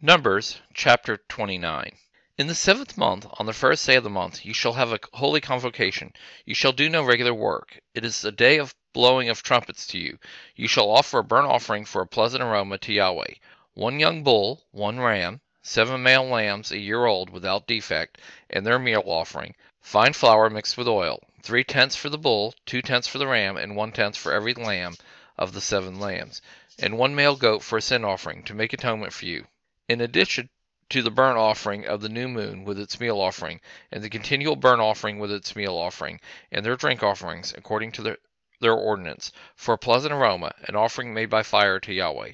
Numbers chapter 29 In the seventh month, on the first day of the month, you shall have a holy convocation. You shall do no regular work. It is a day of blowing of trumpets to you. You shall offer a burnt offering for a pleasant aroma to Yahweh one young bull, one ram, seven male lambs a year old without defect, and their meal offering, fine flour mixed with oil, three tenths for the bull, two tenths for the ram, and one tenth for every lamb of the seven lambs, and one male goat for a sin offering, to make atonement for you in addition to the burnt offering of the new moon with its meal offering, and the continual burnt offering with its meal offering, and their drink offerings, according to their, their ordinance, for a pleasant aroma, an offering made by fire to Yahweh.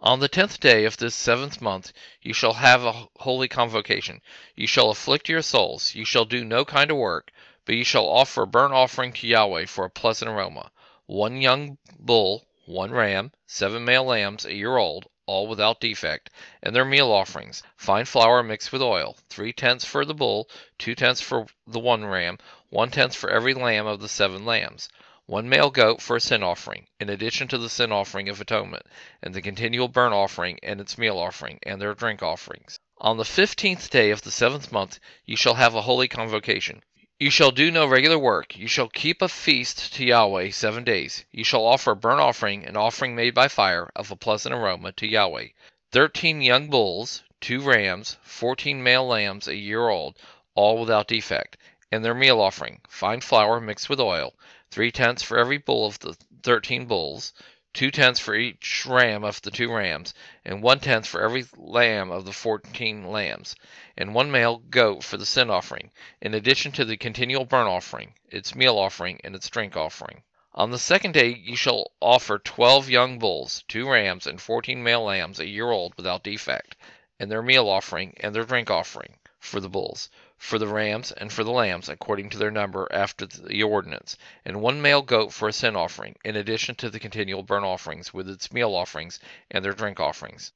On the tenth day of this seventh month you shall have a holy convocation. You shall afflict your souls. You shall do no kind of work, but you shall offer a burnt offering to Yahweh for a pleasant aroma. One young bull, one ram, seven male lambs a year old, all without defect, and their meal offerings, fine flour mixed with oil, three tenths for the bull, two tenths for the one ram, one tenth for every lamb of the seven lambs, one male goat for a sin offering, in addition to the sin offering of atonement, and the continual burnt offering and its meal offering, and their drink offerings. On the fifteenth day of the seventh month you shall have a holy convocation. You shall do no regular work. You shall keep a feast to Yahweh seven days. You shall offer a burnt offering, an offering made by fire, of a pleasant aroma to Yahweh. Thirteen young bulls, two rams, fourteen male lambs a year old, all without defect, and their meal offering, fine flour mixed with oil, three tenths for every bull of the thirteen bulls, two tenths for each ram of the two rams, and one tenth for every lamb of the fourteen lambs, and one male goat for the sin offering, in addition to the continual burnt offering, its meal offering, and its drink offering. On the second day you shall offer twelve young bulls, two rams, and fourteen male lambs a year old without defect, and their meal offering, and their drink offering, for the bulls for the rams and for the lambs, according to their number after the ordinance, and one male goat for a sin offering, in addition to the continual burnt offerings with its meal offerings and their drink offerings.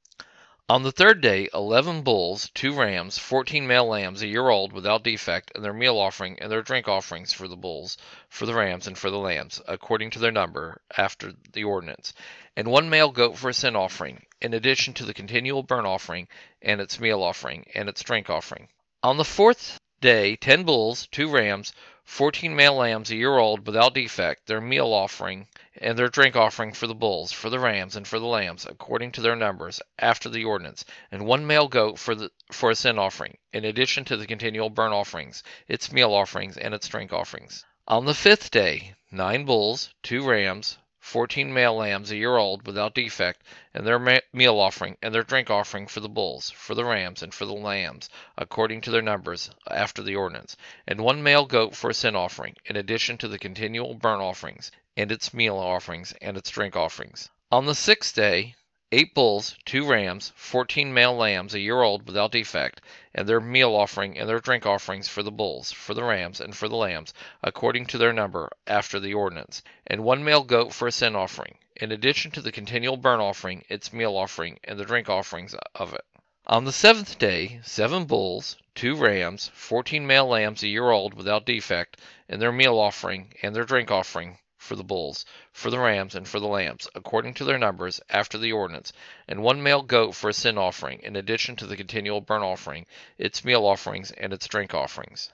On the third day, eleven bulls, two rams, fourteen male lambs a year old without defect, and their meal offering and their drink offerings for the bulls, for the rams, and for the lambs, according to their number, after the ordinance, and one male goat for a sin offering, in addition to the continual burnt offering and its meal offering and its drink offering. On the fourth day ten bulls, two rams, fourteen male lambs a year old without defect, their meal offering and their drink offering for the bulls, for the rams, and for the lambs, according to their numbers, after the ordinance, and one male goat for the for a sin offering, in addition to the continual burnt offerings, its meal offerings, and its drink offerings. On the fifth day, nine bulls, two rams, fourteen male lambs a year old without defect, and their meal offering and their drink offering for the bulls, for the rams, and for the lambs, according to their numbers, after the ordinance, and one male goat for a sin offering, in addition to the continual burnt offerings, and its meal offerings, and its drink offerings. On the sixth day, eight bulls, two rams, fourteen male lambs a year old without defect, and their meal offering and their drink offerings for the bulls, for the rams, and for the lambs, according to their number, after the ordinance, and one male goat for a sin offering, in addition to the continual burnt offering, its meal offering, and the drink offerings of it. On the seventh day, seven bulls, two rams, fourteen male lambs a year old without defect, and their meal offering, and their drink offering for the bulls, for the rams, and for the lambs, according to their numbers, after the ordinance, and one male goat for a sin offering, in addition to the continual burnt offering, its meal offerings, and its drink offerings.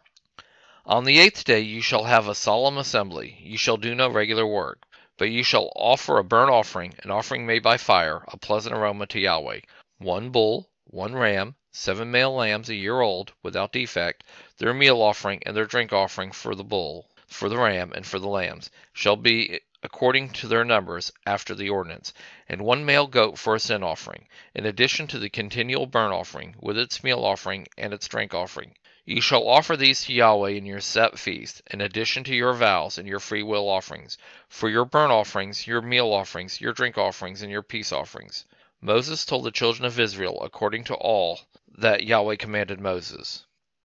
On the eighth day you shall have a solemn assembly. You shall do no regular work, but you shall offer a burnt offering, an offering made by fire, a pleasant aroma to Yahweh. One bull, one ram, seven male lambs a year old, without defect, their meal offering and their drink offering for the bull for the ram and for the lambs, shall be according to their numbers after the ordinance, and one male goat for a sin offering, in addition to the continual burnt offering, with its meal offering and its drink offering. You shall offer these to Yahweh in your set feast, in addition to your vows and your free will offerings, for your burnt offerings, your meal offerings, your drink offerings, and your peace offerings. Moses told the children of Israel according to all that Yahweh commanded Moses.